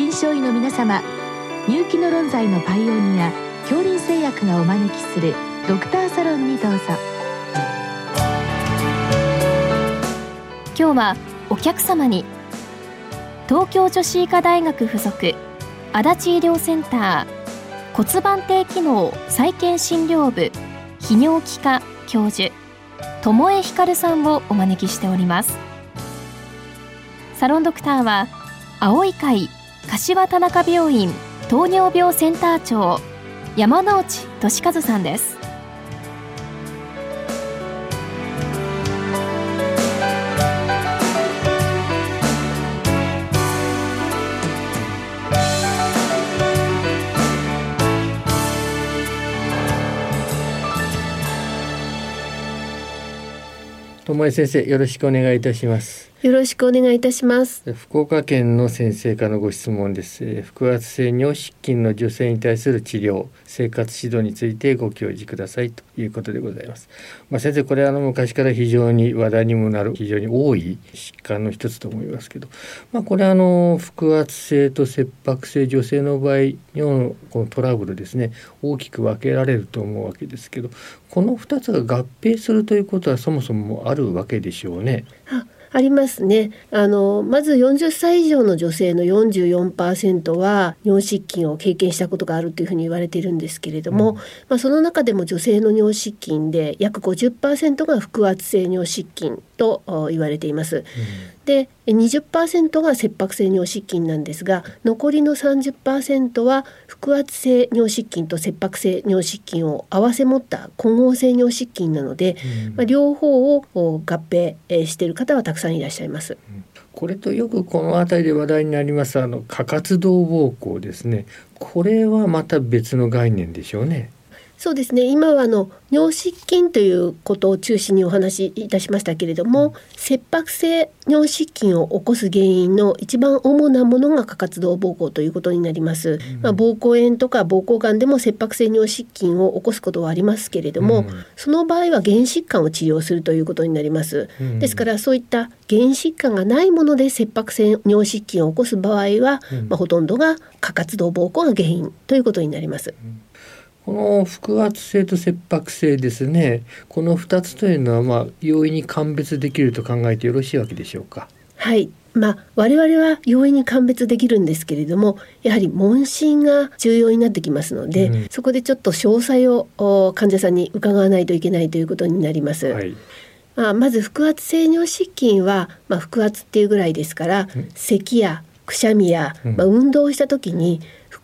臨床医の皆様入気の論剤のパイオニア恐林製薬がお招きするドクターサロンにどうぞ。今日はお客様に東京女子医科大学附属足立医療センター骨盤底機能再建診療部泌尿器科教授友江光さんをお招きしております。サロンドクターは青い会柏田中病院糖尿病センター長山内俊和さんです。友江先生よろしくお願いいたします。よろしくお願いいたします。福岡県の先生からのご質問です。腹圧性尿失禁の女性に対する治療生活指導についてご教示ください。ということでございます。まあ、先生これあの昔から非常に話題にもなる非常に多い疾患の一つと思いますけど。まあ、これあの腹圧性と切迫性女性の場合のこのトラブルですね。大きく分けられると思うわけですけど。この2つが合併するということはそもそもあるわけでしょうね。ありますね。あのまず40歳以上の女性の44%は尿失禁を経験したことがあるというふうに言われているんですけれども、うん、まあ、その中でも女性の尿失禁で約50%が腹圧性尿失禁と言われています。うんで20%が切迫性尿失禁なんですが残りの30%は腹圧性尿失禁と切迫性尿失禁を併せ持った混合性尿失禁なので、うん、まあ、両方を合併している方はたくさんいらっしゃいます。これとよくこの辺りで話題になりますあの過活動膀胱ですねこれはまた別の概念でしょうね。そうですね。今はあの尿失禁ということを中心にお話しいたしましたけれども、うん、切迫性尿失禁を起こす原因の一番主なものが過活動膀胱ということになります、うん、まあ、膀胱炎とか膀胱がんでも切迫性尿失禁を起こすことはありますけれども、うん、その場合は原疾患を治療するということになります、ですからそういった原疾患がないもので切迫性尿失禁を起こす場合は、まあ、ほとんどが過活動膀胱が原因ということになります。この腹圧性と切迫性ですね。この2つというのはまあ容易に鑑別できると考えてよろしいわけでしょうか？はい。まあ、我々は容易に鑑別できるんですけれどもやはり問診が重要になってきますので、うん、そこでちょっと詳細を患者さんに伺わないといけないということになります。はい。まあ、まず腹圧性尿失禁は、まあ、腹圧っていうぐらいですから、うん、咳やくしゃみや、まあ、運動をした時に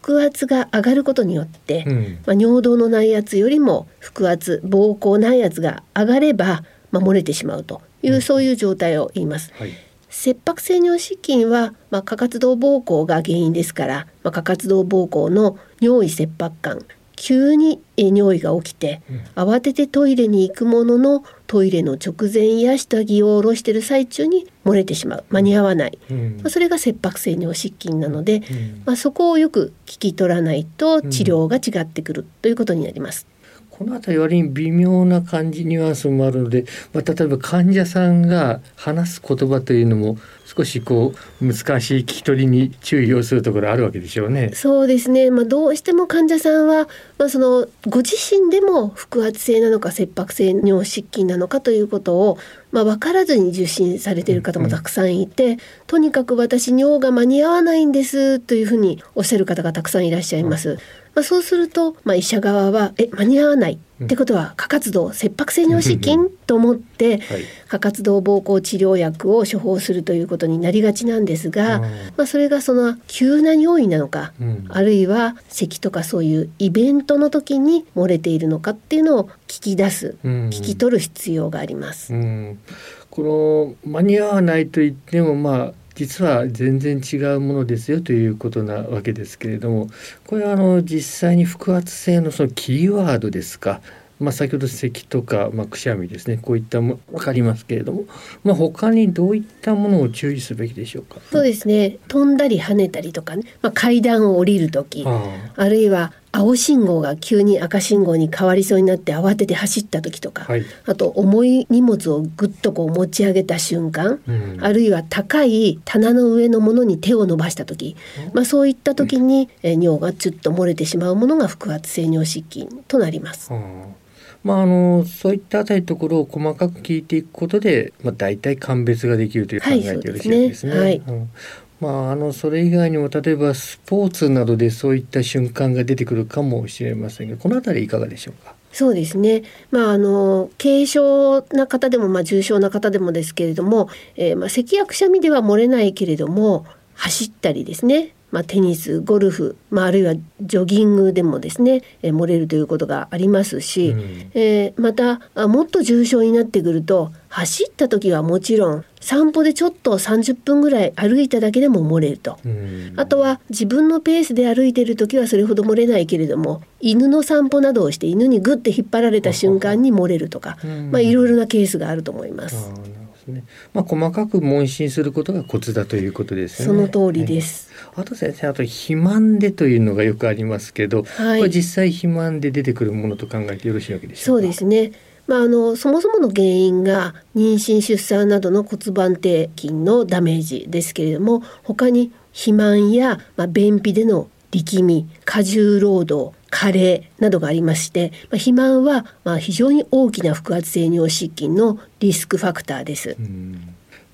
腹圧が上がることによって、うん、まあ、尿道の内圧よりも腹圧膀胱内圧が上がれば、まあ、漏れてしまうという、うん、そういう状態を言います。はい、切迫性尿失禁は、まあ、過活動膀胱が原因ですから、まあ、過活動膀胱の尿意切迫感急に尿意が起きて、慌ててトイレに行くもののトイレの直前や下着を下ろしている最中に漏れてしまう。間に合わない、うん、まあ、それが切迫性尿失禁なので、うん、まあ、そこをよく聞き取らないと治療が違ってくるということになります。この辺り割に微妙な感じニュアンスもあるので、まあ、例えば患者さんが話す言葉というのも少しこう難しい聞き取りに注意をするところあるわけでしょうね。そうですね。まあどうしても患者さんはまあそのご自身でも腹圧性なのか切迫性尿失禁なのかということをまあ分からずに受診されている方もたくさんいて、うんうん、とにかく私尿が間に合わないんですというふうにおっしゃる方がたくさんいらっしゃいます。うんまあ、そうすると、まあ、医者側はえ間に合わないってことは過活動切迫性尿失禁と思って、過活動膀胱治療薬を処方するということになりがちなんですが、まあ、それがその急な尿意なのか、あるいは咳とかそういうイベントの時に漏れているのかっていうのを聞き出す、聞き取る必要があります。この間に合わないと言ってもまあ実は全然違うものですよということなわけですけれどもこれはあの実際に腹圧性のそのキーワードですか。まあ、先ほど咳とか、まあ、くしゃみですね。こういったも分かりますけれども、まあ、他にどういったものを注意すべきでしょうか？そうですね飛んだり跳ねたりとかね、まあ、階段を降りる時あるいは青信号が急に赤信号に変わりそうになって慌てて走った時とか、はい、あと重い荷物をぐっとこう持ち上げた瞬間、うん、あるいは高い棚の上のものに手を伸ばした時、うん、まあ、そういった時に、え尿がちょっと漏れてしまうものが腹圧性尿失禁となります。まあ、あのそういったあたりところを細かく聞いていくことで、まあ、大体鑑別ができるという考えてよろしいですね。はい、うんまあ、あのそれ以外にも例えばスポーツなどでそういった瞬間が出てくるかもしれませんがこの辺りいかがでしょうか？そうですね、まあ、あの軽症な方でも、まあ、重症な方でもですけれども、えーまあ、咳やくしゃみでは漏れないけれども走ったりですね。まあ、テニスゴルフ、まあ、あるいはジョギングでもですね、えー、漏れるということがありますし、うん、えー、またもっと重症になってくると走った時はもちろん散歩でちょっと30分ぐらい歩いただけでも漏れると、うん、あとは自分のペースで歩いてる時はそれほど漏れないけれども犬の散歩などをして犬にグッて引っ張られた瞬間に漏れるとか、うん、まあ、いろいろなケースがあると思います。ね。まあ細かく問診することがコツだということですね。その通りです。はい、あと先生あと肥満でというのがよくありますけど、はい、これ実際肥満で出てくるものと考えてよろしいわけでしょうか？そうですね。まあ、あのそもそもの原因が妊娠出産などの骨盤底筋のダメージですけれども他に肥満や、まあ、便秘での力み過重労働加齢などがありまして、まあ、肥満はまあ非常に大きな腹圧性尿失禁のリスクファクターです。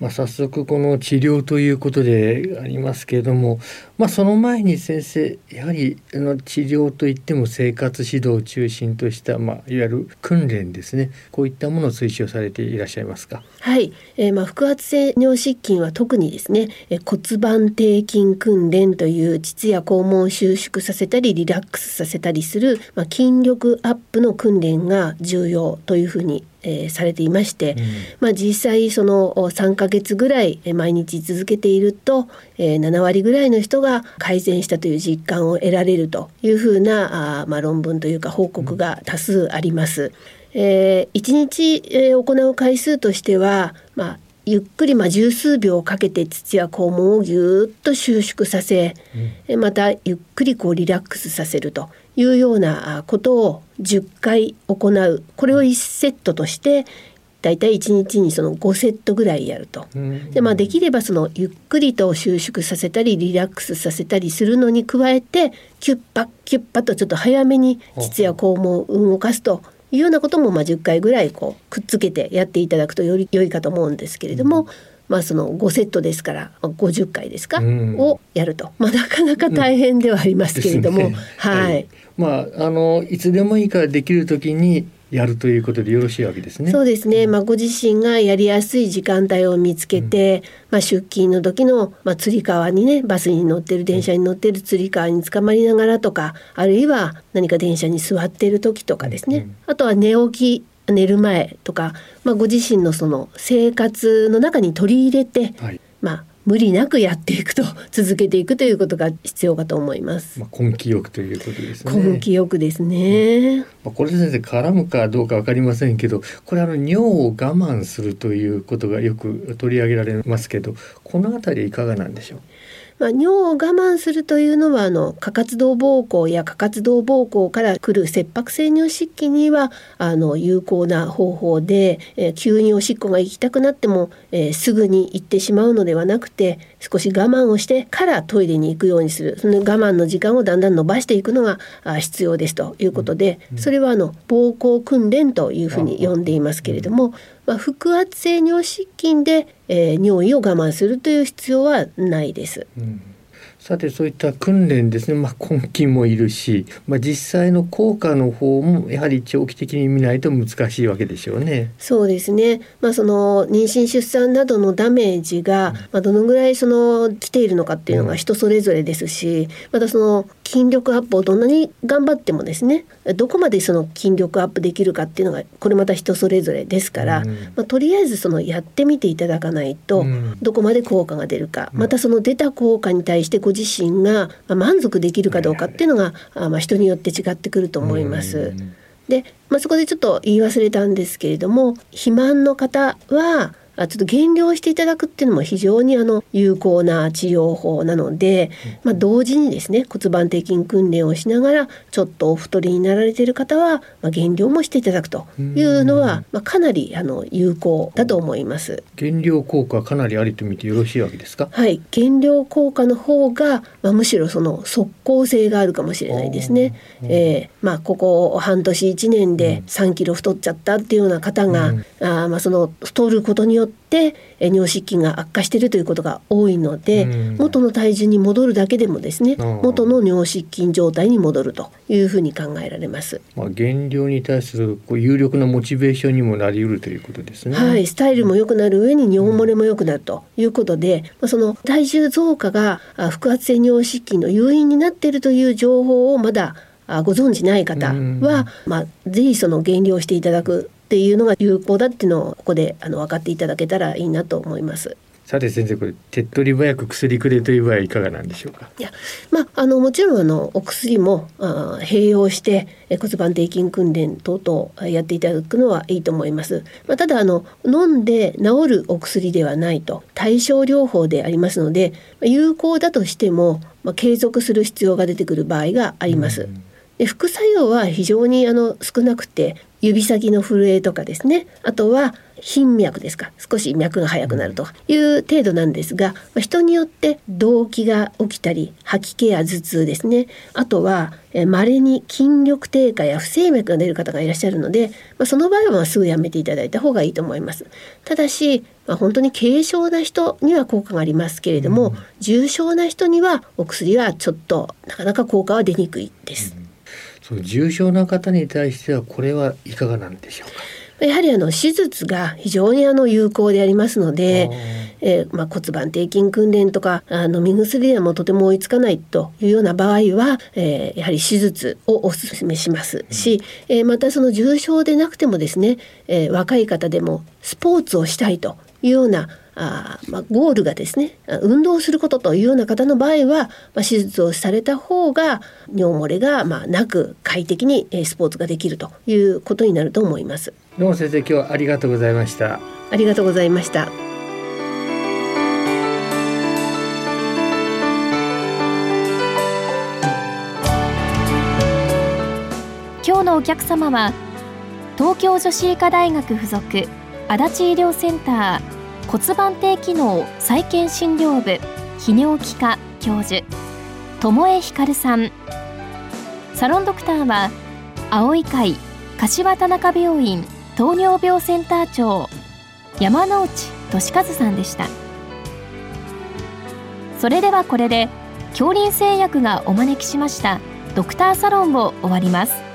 まあ、早速この治療ということでありますけれども、まあ、その前に先生やはりあの治療といっても生活指導を中心とした、まあ、いわゆる訓練ですねこういったものを推奨されていらっしゃいますか？はい、えー、まあ腹圧性尿失禁は特にですね、え骨盤底筋訓練という膣や肛門を収縮させたりリラックスさせたりする、まあ、筋力アップの訓練が重要というふうにえー、されていまして、うん、まあ、実際その3ヶ月ぐらい毎日続けていると、えー、7割ぐらいの人が改善したという実感を得られるというふうなあ、まあ、論文というか報告が多数あります。えー、1日、えー、行う回数としては、まあ、ゆっくりまあ十数秒かけて土や肛門をぎゅっと収縮させ、うん、またゆっくりこうリラックスさせるというようなことを10回行う。これを1セットとしてだいたい1日にその5セットぐらいやると。でまあ、できればそのゆっくりと収縮させたりリラックスさせたりするのに加えてキュッパキュッパとちょっと早めに膣や肛門を動かすというようなこともまあ10回ぐらいこうくっつけてやっていただくとより良いかと思うんですけれども。まあ、その5セットですから50回ですか、うん、をやると、まあ、なかなか大変ではありますけれども、ね、はい、はい、まあ、あのいつでもいいからできる時にやるということでよろしいわけですね。そうですね。まあご自身がやりやすい時間帯を見つけて、うん、まあ出勤の時のまあつり革にねバスに乗ってる電車に乗ってるつり革に捕まりながらとか、あるいは何か電車に座っている時とかですね。うん、あとは寝起き寝る前とか、まあご自身のその生活の中に取り入れて、はい、まあ無理なくやっていくと続けていくということが必要かと思います。まあ、根気よくということですね。根気よくですね。まあ、これ先生絡むかどうかわかりませんけど、これあの尿を我慢するということがよく取り上げられますけど、このあたりいかがなんでしょう？まあ、尿を我慢するというのはあの過活動膀胱や過活動膀胱から来る切迫性尿失禁にはあの有効な方法で、えー、急におしっこが行きたくなっても、えー、すぐに行ってしまうのではなくて少し我慢をしてからトイレに行くようにする。その我慢の時間をだんだん伸ばしていくのが必要ですということで、それはあの膀胱訓練というふうに呼んでいますけれども、まあ、腹圧性尿失禁で、えー、尿意を我慢するという必要はないです。うんさてそういった訓練ですね、まあ、根気もいるし、まあ、実際の効果の方もやはり長期的に見ないと難しいわけでしょうね。そうですね、まあ、その妊娠出産などのダメージが、まあ、どのぐらいその来ているのかっていうのが人それぞれですし、またその筋力アップをどんなに頑張ってもですねどこまでその筋力アップできるかっていうのがこれまた人それぞれですから、うん、まあ、とりあえずそのやってみていただかないと、どこまで効果が出るか、またその出た効果に対してご自身が満足できるかどうかっていうのが、まあ、人によって違ってくると思います。で、まあ、そこでちょっと言い忘れたんですけれども肥満の方はあちょっと減量していただくっていうのも非常にあの有効な治療法なので、まあ、同時にですね骨盤底筋訓練をしながらちょっとお太りになられている方は、まあ、減量もしていただくというのは、まあ、かなりあの有効だと思います。減量効果かなりありと見てよろしいわけですか？はい、減量効果の方が、まあ、むしろその即効性があるかもしれないですね。えー、まあここ半年1年で3キロ太っちゃったっていうような方が、うん、あまあその太ることによって尿失禁が悪化しているということが多いので、うん、元の体重に戻るだけでもですね、元の尿失禁状態に戻るというふうに考えられます。まあ減量に対するこう有力なモチベーションにもなりうるということですね。はい、スタイルも良くなる上に尿漏れも良くなるということで、まあその体重増加が腹圧性尿失禁の誘因になっているという情報をまだご存じない方は、まあ、ぜひその減量していただくっていうのが有効だっていうのをここであの分かっていただけたらいいなと思います。さて先生これ手っ取り早く薬くれという場合はいかがなんでしょうか？いやまああのもちろんあのお薬もあ併用して骨盤底筋訓練等々やっていただくのはいいと思います。まあ、ただあの飲んで治るお薬ではないと対症療法でありますので有効だとしてもまあ、継続する必要が出てくる場合があります。で副作用は非常にあの少なくて指先の震えとかですね。あとは頻脈ですか。少し脈が速くなるという程度なんですが人によって動悸が起きたり吐き気や頭痛ですね。あとは稀に筋力低下や不整脈が出る方がいらっしゃるので、まあ、その場合はすぐやめていただいた方がいいと思います。ただし、まあ、本当に軽症な人には効果がありますけれども、うん、重症な人にはお薬はちょっとなかなか効果は出にくいです、うん、その重症な方に対してはこれはいかがなんでしょうか？やはりあの手術が非常にあの有効でありますので、えー、まあ、骨盤底筋訓練とかあの飲み薬でもとても追いつかないというような場合は、えー、やはり手術をお勧めします。し、えー、またその重症でなくてもですね、え若い方でもスポーツをしたいというようなあまあ、ゴールがですね運動することというような方の場合は、まあ、手術をされた方が尿漏れが、まあ、なく快適にスポーツができるということになると思います。どうも先生今日はありがとうございました。ありがとうございました。今日のお客様は東京女子医科大学附属足立医療センター骨盤底機能再建診療部泌尿器科教授友江光さん。サロンドクターは青い会柏田中病院糖尿病センター長山内俊和さんでした。それではこれで恐林製薬がお招きしましたドクターサロンを終わります。